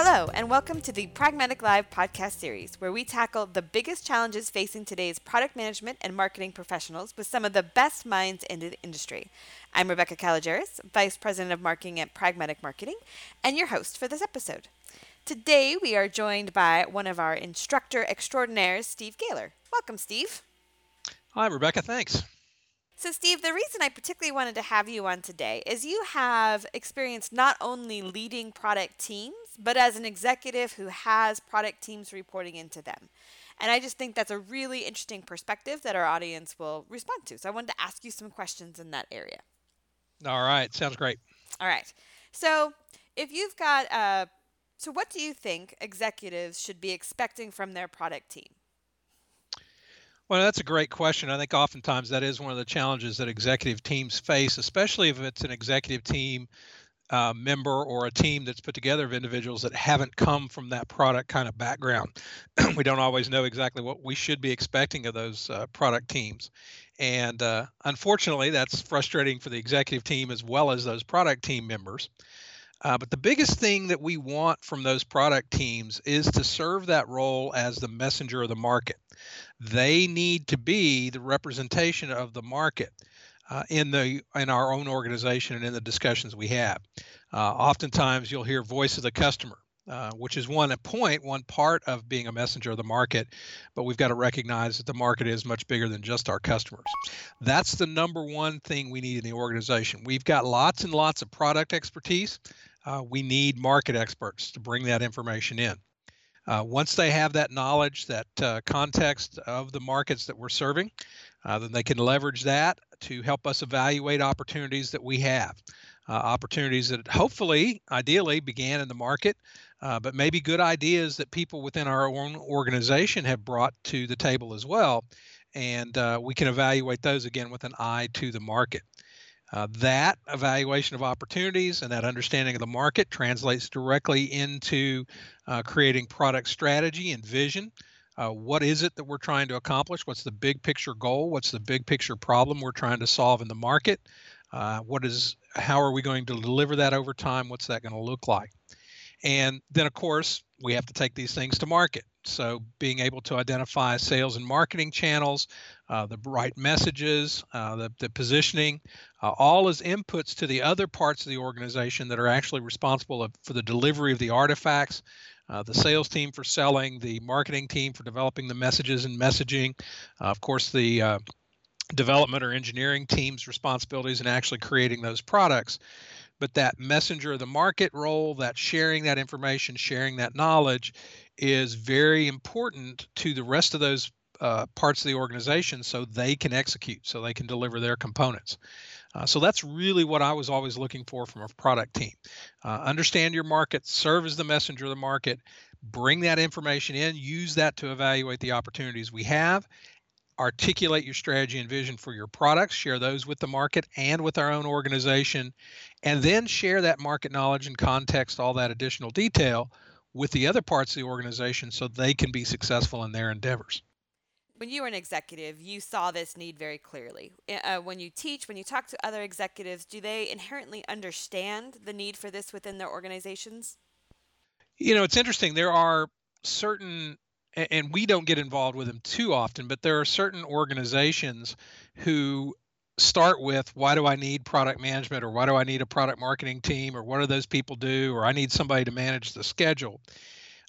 Hello, and welcome to the Pragmatic Live podcast series, where we tackle the biggest challenges facing today's product management and marketing professionals with some of the best minds in the industry. I'm Rebecca Kalogeris, Vice President of Marketing at Pragmatic Marketing, and your host for this episode. Today, we are joined by one of our instructor extraordinaires, Steve Gaylor. Welcome, Steve. Hi, Rebecca. Thanks. So, Steve, the reason I particularly wanted to have you on today is you have experience not only leading product teams, but as an executive who has product teams reporting into them. And I just think that's a really interesting perspective that our audience will respond to. So, I wanted to ask you some questions in that area. All right. Sounds great. All right. So, if you've got, uh, so what do you think executives should be expecting from their product team? Well, that's a great question. I think oftentimes that is one of the challenges that executive teams face, especially if it's an executive team uh, member or a team that's put together of individuals that haven't come from that product kind of background. we don't always know exactly what we should be expecting of those uh, product teams. And uh, unfortunately, that's frustrating for the executive team as well as those product team members. Uh, but the biggest thing that we want from those product teams is to serve that role as the messenger of the market. They need to be the representation of the market. Uh, in the in our own organization and in the discussions we have, uh, oftentimes you'll hear voice of the customer, uh, which is one point, one part of being a messenger of the market. But we've got to recognize that the market is much bigger than just our customers. That's the number one thing we need in the organization. We've got lots and lots of product expertise uh, we need market experts to bring that information in. Uh, once they have that knowledge, that uh, context of the markets that we're serving, uh, then they can leverage that to help us evaluate opportunities that we have. Uh, opportunities that hopefully, ideally, began in the market, uh, but maybe good ideas that people within our own organization have brought to the table as well. And we can evaluate those again with an eye to the market. Uh, that evaluation of opportunities and that understanding of the market translates directly into uh, creating product strategy and vision. Uh, what is it that we're trying to accomplish? What's the big picture goal? What's the big picture problem we're trying to solve in the market? Uh, what is how are we going to deliver that over time? What's that going to look like? And then, of course, we have to take these things to market. So, being able to identify sales and marketing channels, uh, the right messages, uh, the, the positioning, uh, all as inputs to the other parts of the organization that are actually responsible for the delivery of the artifacts. Uh, the sales team for selling, the marketing team for developing the messages and messaging, uh, of course, the uh, development or engineering team's responsibilities in actually creating those products but that messenger of the market role, that sharing that information, sharing that knowledge is very important to the rest of those uh, parts of the organization so they can execute, so they can deliver their components. Uh, so that's really what I was always looking for from a product team. Uh, understand your market, serve as the messenger of the market, bring that information in, use that to evaluate the opportunities we have, articulate your strategy and vision for your products, share those with the market and with our own organization, and then share that market knowledge and context, all that additional detail with the other parts of the organization so they can be successful in their endeavors. When you were an executive, you saw this need very clearly. Uh, when you teach, when you talk to other executives, do they inherently understand the need for this within their organizations? You know, it's interesting. There are certain and we don't get involved with them too often, but there are certain organizations who start with why do I need product management or why do I need a product marketing team or what do those people do or I need somebody to manage the schedule.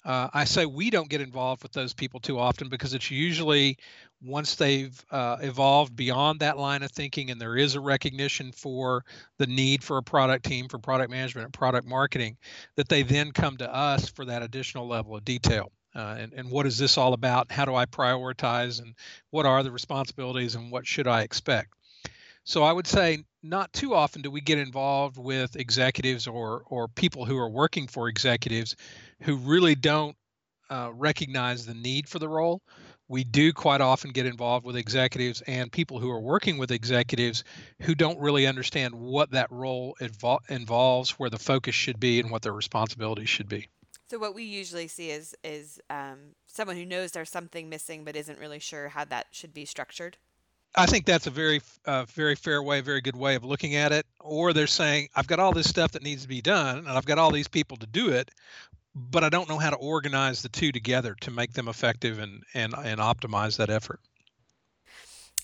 Uh, I say we don't get involved with those people too often because it's usually once they've uh, evolved beyond that line of thinking and there is a recognition for the need for a product team for product management and product marketing that they then come to us for that additional level of detail uh, and, and what is this all about? How do I prioritize? And what are the responsibilities? And what should I expect? So I would say not too often do we get involved with executives or or people who are working for executives who really don't uh, recognize the need for the role. We do quite often get involved with executives and people who are working with executives who don't really understand what that role involves, where the focus should be, and what their responsibilities should be. So what we usually see is is um, someone who knows there's something missing but isn't really sure how that should be structured. I think that's a very, uh, very fair way, very good way of looking at it. Or they're saying, I've got all this stuff that needs to be done, and I've got all these people to do it, but I don't know how to organize the two together to make them effective and and and optimize that effort.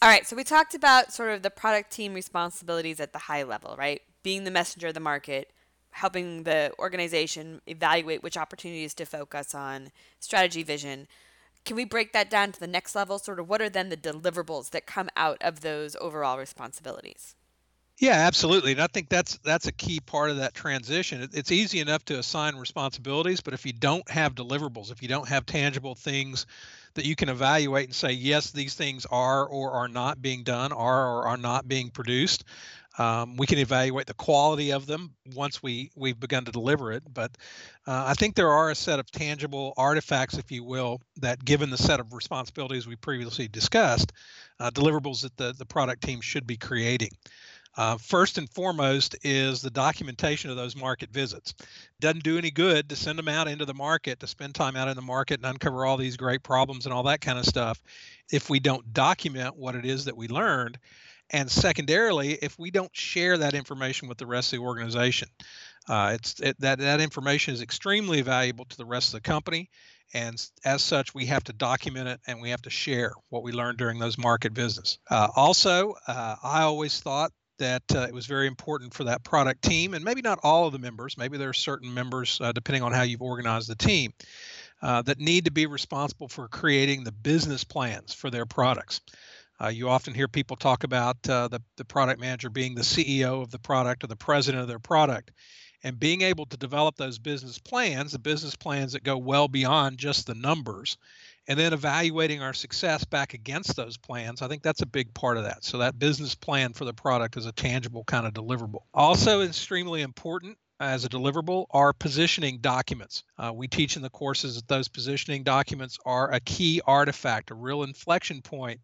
All right, so we talked about sort of the product team responsibilities at the high level, right? Being the messenger of the market, helping the organization evaluate which opportunities to focus on, strategy, vision. Can we break that down to the next level? Sort of what are then the deliverables that come out of those overall responsibilities? Yeah, absolutely. And I think that's that's a key part of that transition. It's easy enough to assign responsibilities, but if you don't have deliverables, if you don't have tangible things that you can evaluate and say, yes, these things are or are not being done, are or are not being produced, um, we can evaluate the quality of them once we we've begun to deliver it. But uh, I think there are a set of tangible artifacts, if you will, that given the set of responsibilities we previously discussed, uh, deliverables that the, the product team should be creating. Uh, first and foremost is the documentation of those market visits. Doesn't do any good to send them out into the market, to spend time out in the market and uncover all these great problems and all that kind of stuff if we don't document what it is that we learned. And secondarily, if we don't share that information with the rest of the organization, uh, it's it, that that information is extremely valuable to the rest of the company, and as such, we have to document it and we have to share what we learned during those market visits. Uh, also, uh, I always thought that uh, it was very important for that product team, and maybe not all of the members, maybe there are certain members, uh, depending on how you've organized the team, uh, that need to be responsible for creating the business plans for their products. Uh, you often hear people talk about uh, the, the product manager being the CEO of the product or the president of their product. And being able to develop those business plans, the business plans that go well beyond just the numbers, and then evaluating our success back against those plans i think that's a big part of that. So that business plan for the product is a tangible kind of deliverable. Also extremely important as a deliverable are positioning documents. Uh, we teach in the courses that those positioning documents are a key artifact a real inflection point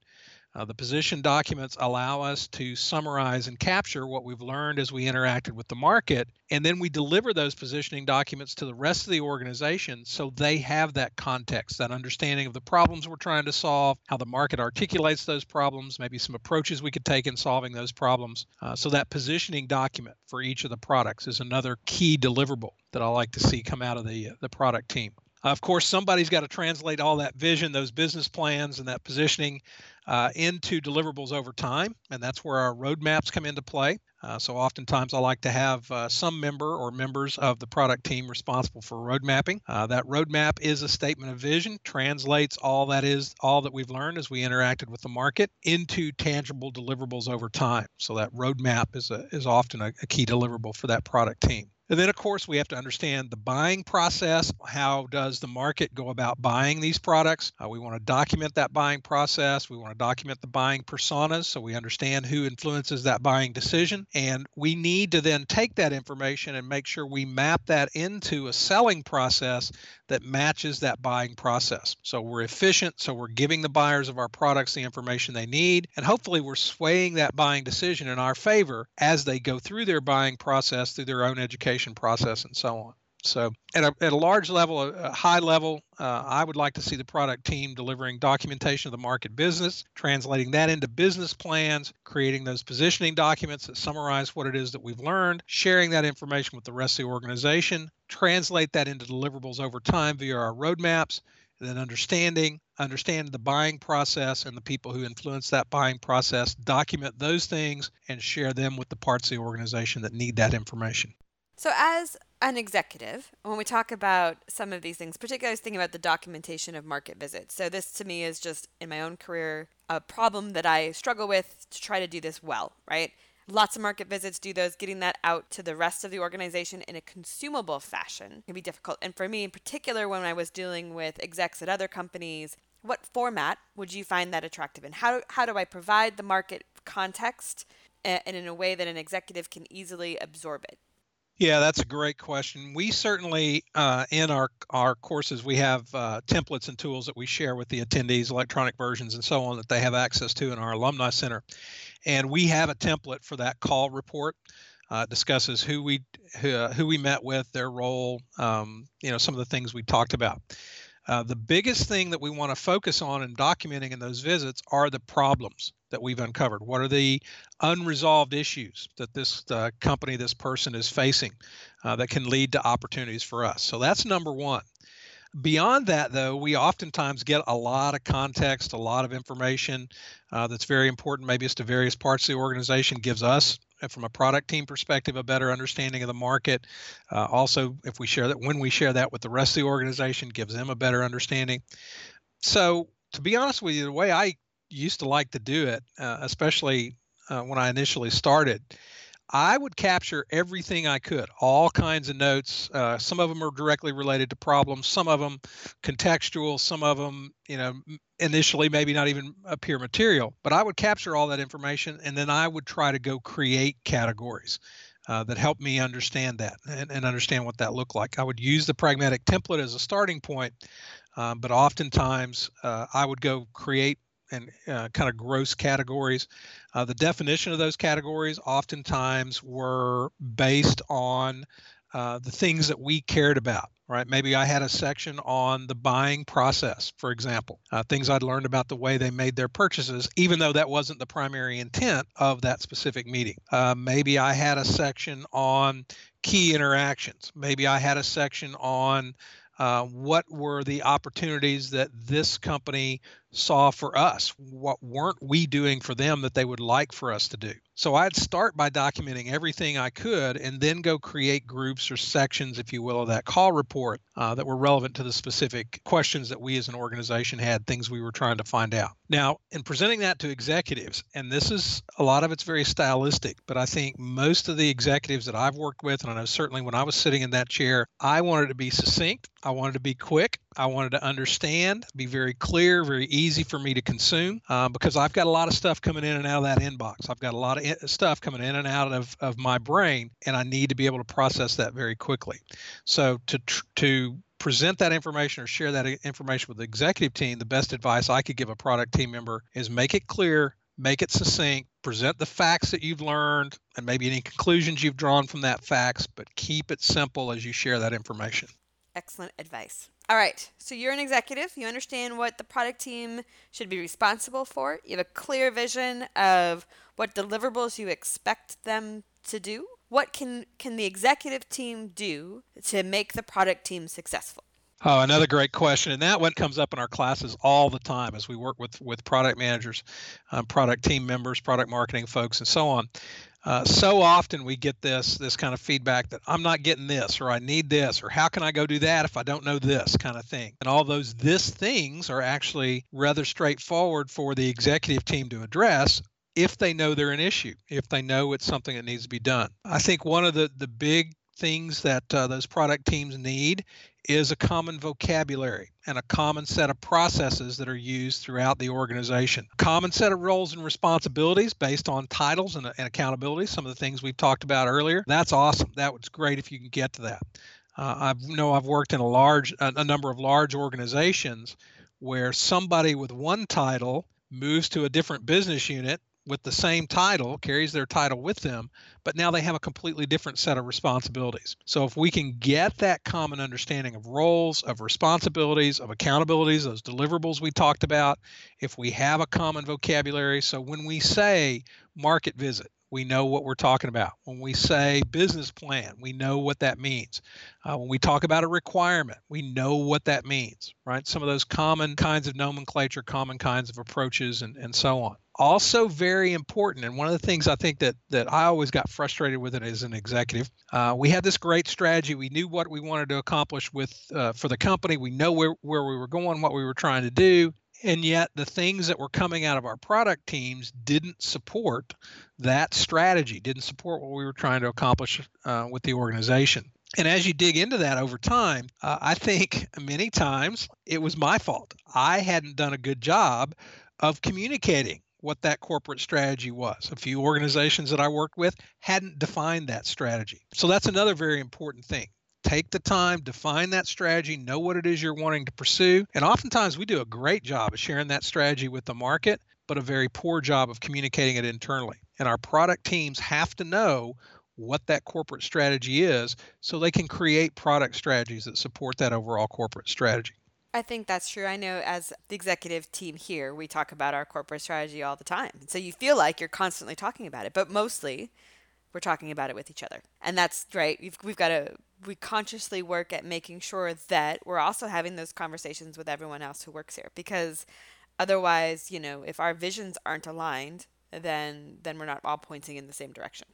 uh, the position documents allow us to summarize and capture what we've learned as we interacted with the market, and then we deliver those positioning documents to the rest of the organization so they have that context, that understanding of the problems we're trying to solve, how the market articulates those problems, maybe some approaches we could take in solving those problems. Uh, so that positioning document for each of the products is another key deliverable that I like to see come out of the the product team. Of course, somebody's got to translate all that vision, those business plans, and that positioning uh, into deliverables over time. And that's where our roadmaps come into play. Uh, so, oftentimes, I like to have uh, some member or members of the product team responsible for road mapping. Uh, that roadmap is a statement of vision, translates all that is, all that we've learned as we interacted with the market into tangible deliverables over time. So, that roadmap is, a, is often a, a key deliverable for that product team. And then, of course, we have to understand the buying process. How does the market go about buying these products? Uh, we want to document that buying process. We want to document the buying personas so we understand who influences that buying decision. And we need to then take that information and make sure we map that into a selling process that matches that buying process. So we're efficient, so we're giving the buyers of our products the information they need, and hopefully we're swaying that buying decision in our favor as they go through their buying process, through their own education process, and so on. So, at a, at a large level, a high level, uh, I would like to see the product team delivering documentation of the market business, translating that into business plans, creating those positioning documents that summarize what it is that we've learned, sharing that information with the rest of the organization, translate that into deliverables over time via our roadmaps, and then understanding understand the buying process and the people who influence that buying process, document those things, and share them with the parts of the organization that need that information. So, as an executive, when we talk about some of these things, particularly I was thinking about the documentation of market visits. So, this to me is just in my own career a problem that I struggle with to try to do this well, right? Lots of market visits do those, getting that out to the rest of the organization in a consumable fashion can be difficult. And for me in particular, when I was dealing with execs at other companies, what format would you find that attractive and How, how do I provide the market context eh, and in a way that an executive can easily absorb it? Yeah, that's a great question. We certainly, uh, in our our courses, we have uh, templates and tools that we share with the attendees, electronic versions and so on that they have access to in our alumni center, and we have a template for that call report. Uh, discusses who we who, who we met with, their role, um, you know, some of the things we talked about. Uh, the biggest thing that we want to focus on in documenting in those visits are the problems that we've uncovered. What are the unresolved issues that this uh, company, this person is facing uh, that can lead to opportunities for us? So that's number one. Beyond that, though, we oftentimes get a lot of context, a lot of information uh, that's very important, maybe it's to various parts of the organization, gives us from a product team perspective a better understanding of the market. Uh, also if we share that when we share that with the rest of the organization gives them a better understanding. So to be honest with you the way i used to like to do it uh, especially uh, when i initially started I would capture everything I could, all kinds of notes. Uh, some of them are directly related to problems, some of them contextual, some of them, you know, initially maybe not even appear material. But I would capture all that information and then I would try to go create categories. Uh, that helped me understand that and, and, understand what that looked like. I would use the pragmatic template as a starting point, um, but oftentimes uh, I would go create and uh, kind of gross categories. Uh, the definition of those categories oftentimes were based on uh, the things that we cared about, right? Maybe I had a section on the buying process, for example, uh, things I'd learned about the way they made their purchases, even though that wasn't the primary intent of that specific meeting. Uh, maybe I had a section on key interactions. Maybe I had a section on uh, what were the opportunities that this company saw for us? What weren't we doing for them that they would like for us to do? So I'd start by documenting everything I could and then go create groups or sections, if you will, of that call report uh, that were relevant to the specific questions that we as an organization had, things we were trying to find out. Now, in presenting that to executives, and this is a lot of it's very stylistic, but I think most of the executives that I've worked with, and I know certainly when I was sitting in that chair, I wanted to be succinct, I wanted to be quick, I wanted to understand, be very clear, very easy for me to consume, uh, because I've got a lot of stuff coming in and out of that inbox. I've got a lot of stuff coming in and out of, of my brain, and I need to be able to process that very quickly. So to to present that information or share that information with the executive team, the best advice I could give a product team member is make it clear, make it succinct, present the facts that you've learned and maybe any conclusions you've drawn from that facts, but keep it simple as you share that information. Excellent advice. All right. So you're an executive. You understand what the product team should be responsible for. You have a clear vision of what deliverables you expect them to do. What can can the executive team do to make the product team successful? Oh, another great question, and that one comes up in our classes all the time as we work with with product managers, um, product team members, product marketing folks, and so on. Uh, so often we get this this kind of feedback that I'm not getting this or I need this or how can I go do that if I don't know this kind of thing. And all those this things are actually rather straightforward for the executive team to address if they know they're an issue, if they know it's something that needs to be done. I think one of the the big things that uh, those product teams need is a common vocabulary and a common set of processes that are used throughout the organization. Common set of roles and responsibilities based on titles and, and accountability, some of the things we've talked about earlier. That's awesome. That was great if you can get to that. Uh, I know I've worked in a large, a, a number of large organizations where somebody with one title moves to a different business unit with the same title, carries their title with them, but now they have a completely different set of responsibilities. So if we can get that common understanding of roles, of responsibilities, of accountabilities, those deliverables we talked about, if we have a common vocabulary, so when we say market visit, we know what we're talking about. When we say business plan, we know what that means. Uh, when we talk about a requirement, we know what that means, right? Some of those common kinds of nomenclature, common kinds of approaches, and, and so on. Also, very important, and one of the things I think that that I always got frustrated with it as an executive, uh, we had this great strategy. We knew what we wanted to accomplish with uh, for the company. We know where where we were going, what we were trying to do, and yet the things that were coming out of our product teams didn't support that strategy didn't support what we were trying to accomplish uh, with the organization and as you dig into that over time uh, i think many times it was my fault i hadn't done a good job of communicating what that corporate strategy was. A few organizations that I worked with hadn't defined that strategy. So that's another very important thing. Take the time, define that strategy, know what it is you're wanting to pursue. And oftentimes we do a great job of sharing that strategy with the market, but a very poor job of communicating it internally. And our product teams have to know what that corporate strategy is so they can create product strategies that support that overall corporate strategy. I think that's true. I know as the executive team here, we talk about our corporate strategy all the time. So you feel like you're constantly talking about it, but mostly we're talking about it with each other. And that's right. We've, we've got to, we consciously work at making sure that we're also having those conversations with everyone else who works here because otherwise, you know, if our visions aren't aligned, then then we're not all pointing in the same direction.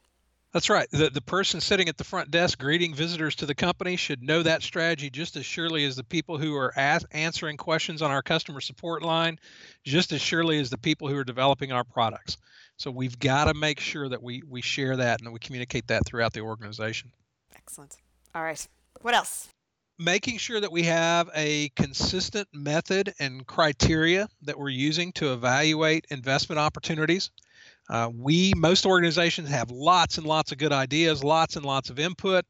That's right. The, the person sitting at the front desk greeting visitors to the company should know that strategy just as surely as the people who are ask, answering questions on our customer support line, just as surely as the people who are developing our products. So we've got to make sure that we, we share that and that we communicate that throughout the organization. Excellent. All right. What else? Making sure that we have a consistent method and criteria that we're using to evaluate investment opportunities. Uh, we, most organizations, have lots and lots of good ideas, lots and lots of input.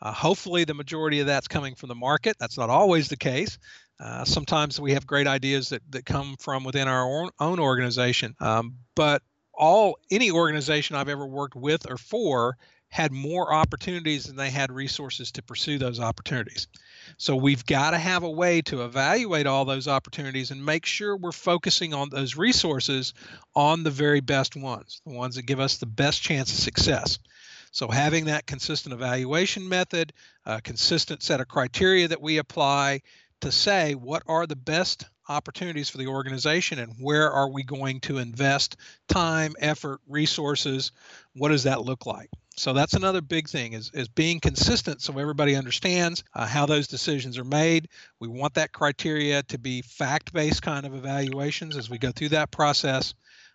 Uh, hopefully, the majority of that's coming from the market. That's not always the case. Uh, sometimes we have great ideas that, that come from within our own, own organization. Um, but all any organization I've ever worked with or for had more opportunities than they had resources to pursue those opportunities. So we've got to have a way to evaluate all those opportunities and make sure we're focusing on those resources on the very best ones, the ones that give us the best chance of success. So having that consistent evaluation method, a consistent set of criteria that we apply to say what are the best opportunities for the organization and where are we going to invest time, effort, resources? What does that look like? So that's another big thing is, is being consistent so everybody understands uh, how those decisions are made. We want that criteria to be fact-based kind of evaluations as we go through that process.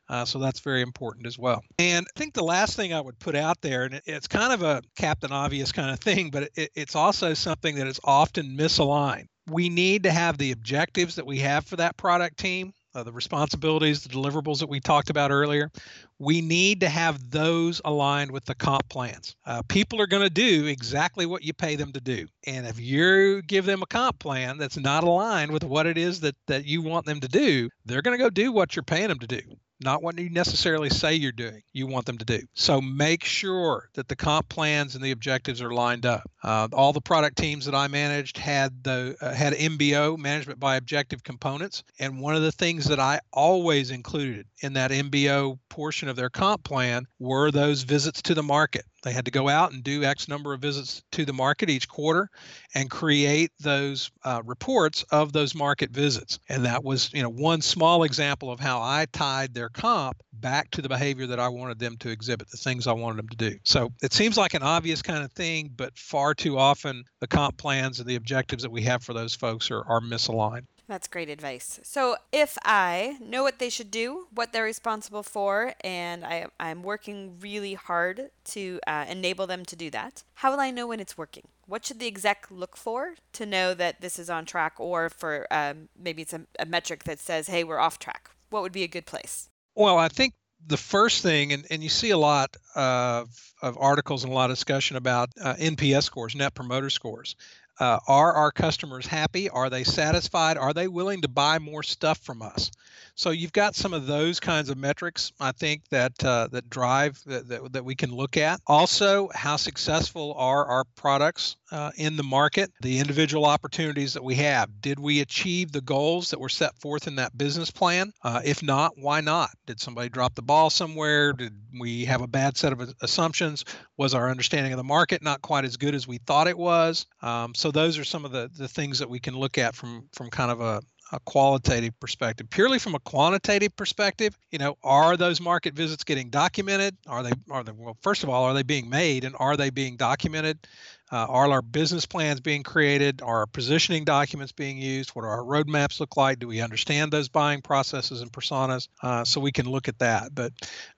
Uh, so that's very important as well. And I think the last thing I would put out there, and it's kind of a Captain Obvious kind of thing, but it, it's also something that is often misaligned. We need to have the objectives that we have for that product team uh, the responsibilities, the deliverables that we talked about earlier, we need to have those aligned with the comp plans. Uh, people are going to do exactly what you pay them to do. And if you give them a comp plan that's not aligned with what it is that, that you want them to do, they're going to go do what you're paying them to do not what you necessarily say you're doing, you want them to do. So make sure that the comp plans and the objectives are lined up. Uh, all the product teams that I managed had the uh, had MBO management by objective components, and one of the things that I always included in that MBO portion of their comp plan were those visits to the market. They had to go out and do X number of visits to the market each quarter and create those uh, reports of those market visits. And that was, you know, one small example of how I tied their comp back to the behavior that I wanted them to exhibit, the things I wanted them to do. So it seems like an obvious kind of thing, but far too often the comp plans and the objectives that we have for those folks are, are misaligned. That's great advice. So, if I know what they should do, what they're responsible for, and I, I'm working really hard to uh, enable them to do that, how will I know when it's working? What should the exec look for to know that this is on track, or for um, maybe it's a, a metric that says, hey, we're off track? What would be a good place? Well, I think the first thing, and, and you see a lot of, of articles and a lot of discussion about uh, NPS scores, net promoter scores. Uh, are our customers happy? Are they satisfied? Are they willing to buy more stuff from us? So you've got some of those kinds of metrics, I think, that uh, that drive that, that, that, we can look at. Also, how successful are our products uh, in the market? The individual opportunities that we have. Did we achieve the goals that were set forth in that business plan? Uh, if not, why not? Did somebody drop the ball somewhere? Did we have a bad set of assumptions? Was our understanding of the market not quite as good as we thought it was? Um, so those are some of the, the things that we can look at from from kind of a, a qualitative perspective. Purely from a quantitative perspective, you know, are those market visits getting documented? Are they are they well, first of all, are they being made and are they being documented? Uh, are our business plans being created? Are our positioning documents being used? What do our roadmaps look like? Do we understand those buying processes and personas? Uh, so we can look at that. But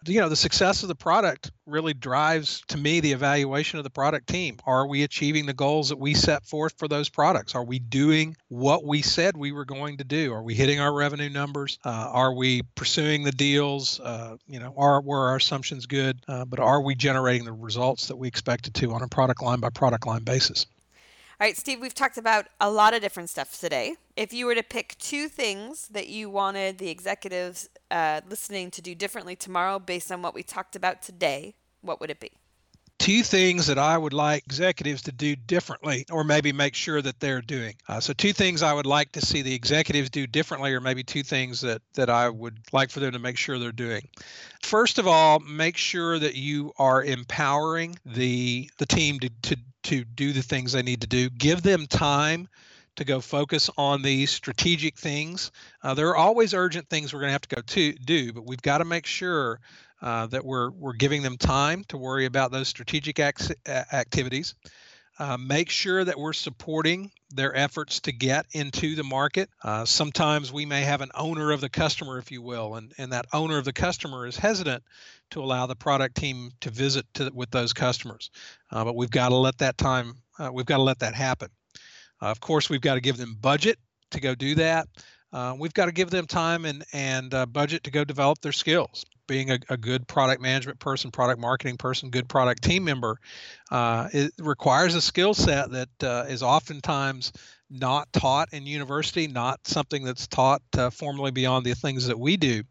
you know, the success of the product really drives to me the evaluation of the product team. Are we achieving the goals that we set forth for those products? Are we doing what we said we were going to do? Are we hitting our revenue numbers? Uh, are we pursuing the deals? Uh, you know, are were our assumptions good? Uh, but are we generating the results that we expected to on a product line by product? Line basis. All right, Steve, we've talked about a lot of different stuff today. If you were to pick two things that you wanted the executives uh, listening to do differently tomorrow based on what we talked about today, what would it be? two things that I would like executives to do differently, or maybe make sure that they're doing. Uh, so, two things I would like to see the executives do differently, or maybe two things that that I would like for them to make sure they're doing. First of all, make sure that you are empowering the the team to to to do the things they need to do. Give them time to go focus on these strategic things. Uh, there are always urgent things we're going to have to go to do, but we've got to make sure uh, that we're we're giving them time to worry about those strategic ac- activities. Uh, make sure that we're supporting their efforts to get into the market. Uh, sometimes we may have an owner of the customer, if you will, and, and that owner of the customer is hesitant to allow the product team to visit to, with those customers. Uh, but we've got to let that time, uh, we've got to let that happen. Uh, of course, we've got to give them budget to go do that. Uh, we've got to give them time and and budget to go develop their skills. Being a, a, good product management person, product marketing person, good product team member, uh, it requires a skill set that uh, is oftentimes not taught in university, not something that's taught uh, formally beyond the things that we do.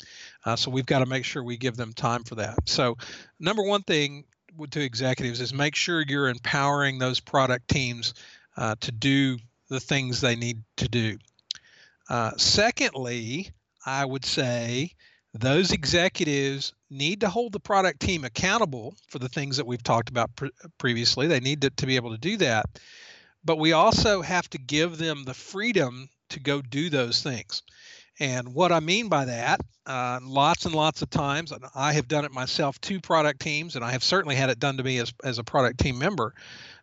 so we've got to make sure we give them time for that. So, number one thing to executives is make sure you're empowering those product teams uh, to do the things they need to do. Uh, secondly, I would say those executives need to hold the product team accountable for the things that we've talked about pre- previously. They need to, to be able to do that. But we also have to give them the freedom to go do those things. And what I mean by that, uh, lots and lots of times, and I have done it myself to product teams, and I have certainly had it done to me as, as a product team member.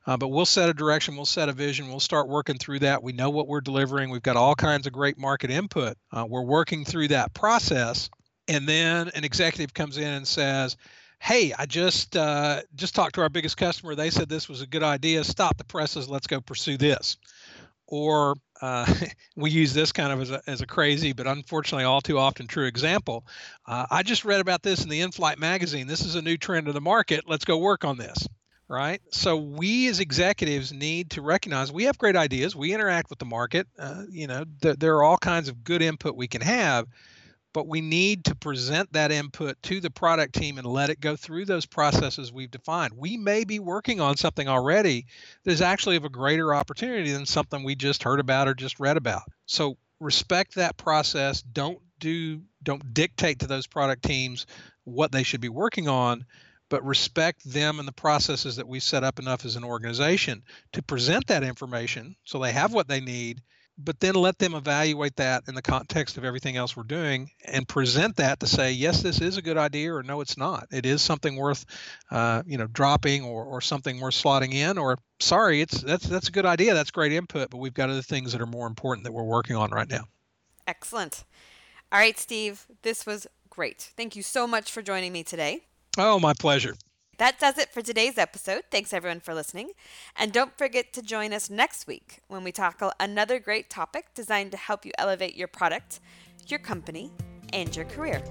Uh, but we'll set a direction, we'll set a vision, we'll start working through that. We know what we're delivering. We've got all kinds of great market input. Uh, we're working through that process, and then an executive comes in and says, "Hey, I just uh, just talked to our biggest customer. They said this was a good idea. Stop the presses. Let's go pursue this." Or uh, we use this kind of as a, as a crazy, but unfortunately all too often true example. Uh, I just read about this in the in-flight magazine. This is a new trend of the market. Let's go work on this right? So we as executives need to recognize we have great ideas. We interact with the market. Uh, you know, th- there are all kinds of good input we can have, but we need to present that input to the product team and let it go through those processes we've defined. We may be working on something already that is actually of a greater opportunity than something we just heard about or just read about. So respect that process. Don't do don't dictate to those product teams what they should be working on but respect them and the processes that we set up enough as an organization to present that information so they have what they need but then let them evaluate that in the context of everything else we're doing and present that to say yes this is a good idea or no it's not. It is something worth uh, you know dropping or, or something worth slotting in or sorry it's that's that's a good idea. That's great input but we've got other things that are more important that we're working on right now. Excellent. All right steve this was great. Thank you so much for joining me today. Oh, my pleasure. That does it for today's episode. Thanks everyone for listening. And don't forget to join us next week when we tackle another great topic designed to help you elevate your product, your company, and your career.